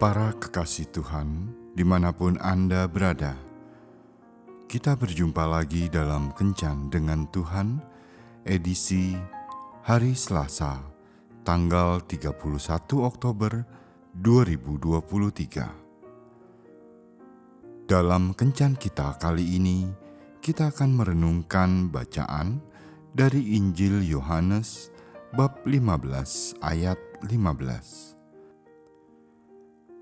Para kekasih Tuhan, di mana pun Anda berada, kita berjumpa lagi dalam Kencan dengan Tuhan, edisi hari Selasa, tanggal 31 Oktober 2023. Dalam Kencan kita kali ini, kita akan merenungkan bacaan dari Injil Yohanes bab 15 ayat 15.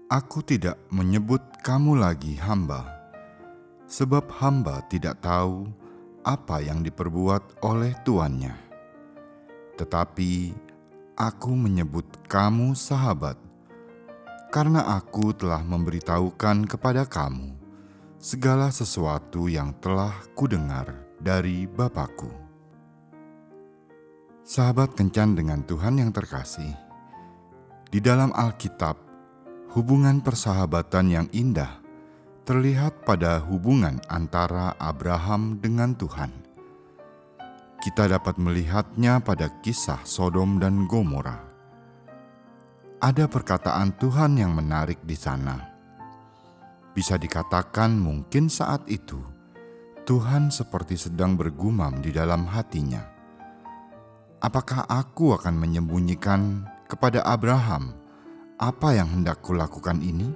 Aku tidak menyebut kamu lagi hamba, sebab hamba tidak tahu apa yang diperbuat oleh tuannya. Tetapi aku menyebut kamu sahabat, karena aku telah memberitahukan kepada kamu segala sesuatu yang telah kudengar dari Bapakku. Sahabat kencan dengan Tuhan yang terkasih, di dalam Alkitab Hubungan persahabatan yang indah terlihat pada hubungan antara Abraham dengan Tuhan. Kita dapat melihatnya pada kisah Sodom dan Gomora. Ada perkataan Tuhan yang menarik di sana. Bisa dikatakan mungkin saat itu Tuhan seperti sedang bergumam di dalam hatinya. Apakah aku akan menyembunyikan kepada Abraham apa yang hendak kulakukan ini?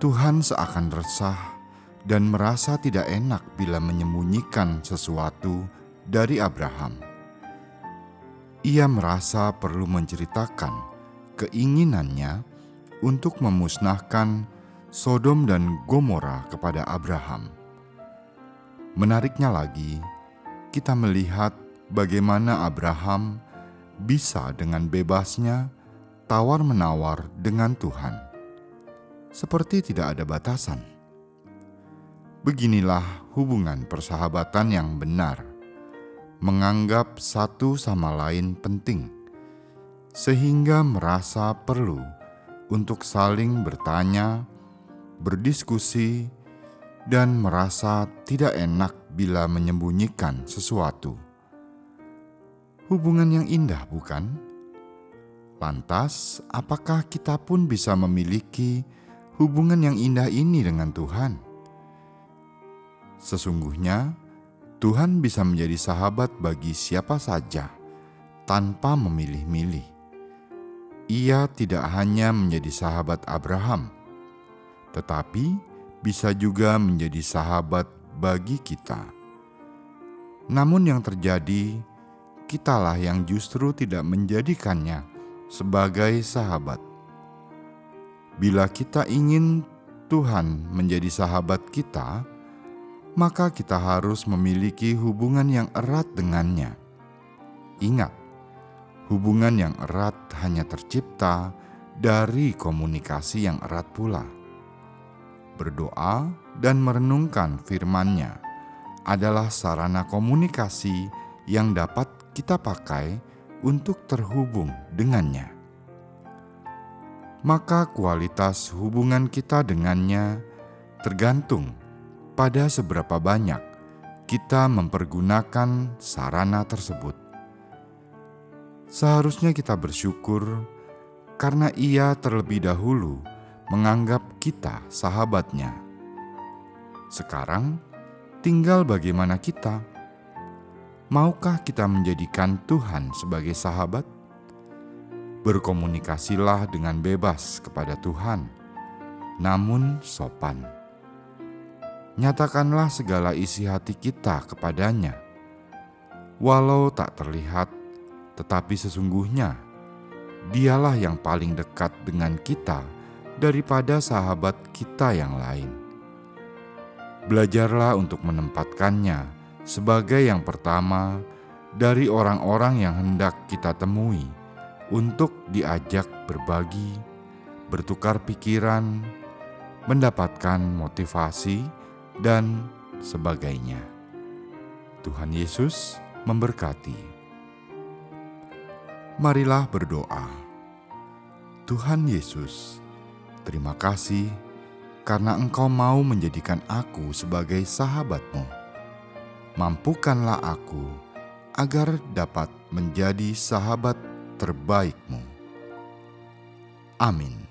Tuhan seakan resah dan merasa tidak enak bila menyembunyikan sesuatu dari Abraham. Ia merasa perlu menceritakan keinginannya untuk memusnahkan Sodom dan Gomora kepada Abraham. Menariknya lagi, kita melihat bagaimana Abraham bisa dengan bebasnya tawar-menawar dengan Tuhan, seperti tidak ada batasan. Beginilah hubungan persahabatan yang benar, menganggap satu sama lain penting, sehingga merasa perlu untuk saling bertanya, berdiskusi, dan merasa tidak enak bila menyembunyikan sesuatu. Hubungan yang indah, bukan? Lantas, apakah kita pun bisa memiliki hubungan yang indah ini dengan Tuhan? Sesungguhnya, Tuhan bisa menjadi sahabat bagi siapa saja tanpa memilih-milih. Ia tidak hanya menjadi sahabat Abraham, tetapi bisa juga menjadi sahabat bagi kita. Namun, yang terjadi, kitalah yang justru tidak menjadikannya sebagai sahabat. Bila kita ingin Tuhan menjadi sahabat kita, maka kita harus memiliki hubungan yang erat dengannya. Ingat, hubungan yang erat hanya tercipta dari komunikasi yang erat pula. Berdoa dan merenungkan firman-Nya adalah sarana komunikasi yang dapat kita pakai untuk terhubung dengannya. Maka kualitas hubungan kita dengannya tergantung pada seberapa banyak kita mempergunakan sarana tersebut. Seharusnya kita bersyukur karena ia terlebih dahulu menganggap kita sahabatnya. Sekarang tinggal bagaimana kita Maukah kita menjadikan Tuhan sebagai sahabat? Berkomunikasilah dengan bebas kepada Tuhan, namun sopan. Nyatakanlah segala isi hati kita kepadanya, walau tak terlihat, tetapi sesungguhnya Dialah yang paling dekat dengan kita daripada sahabat kita yang lain. Belajarlah untuk menempatkannya sebagai yang pertama dari orang-orang yang hendak kita temui untuk diajak berbagi, bertukar pikiran, mendapatkan motivasi, dan sebagainya. Tuhan Yesus memberkati. Marilah berdoa. Tuhan Yesus, terima kasih karena Engkau mau menjadikan aku sebagai sahabatmu mampukanlah aku agar dapat menjadi sahabat terbaikmu. Amin.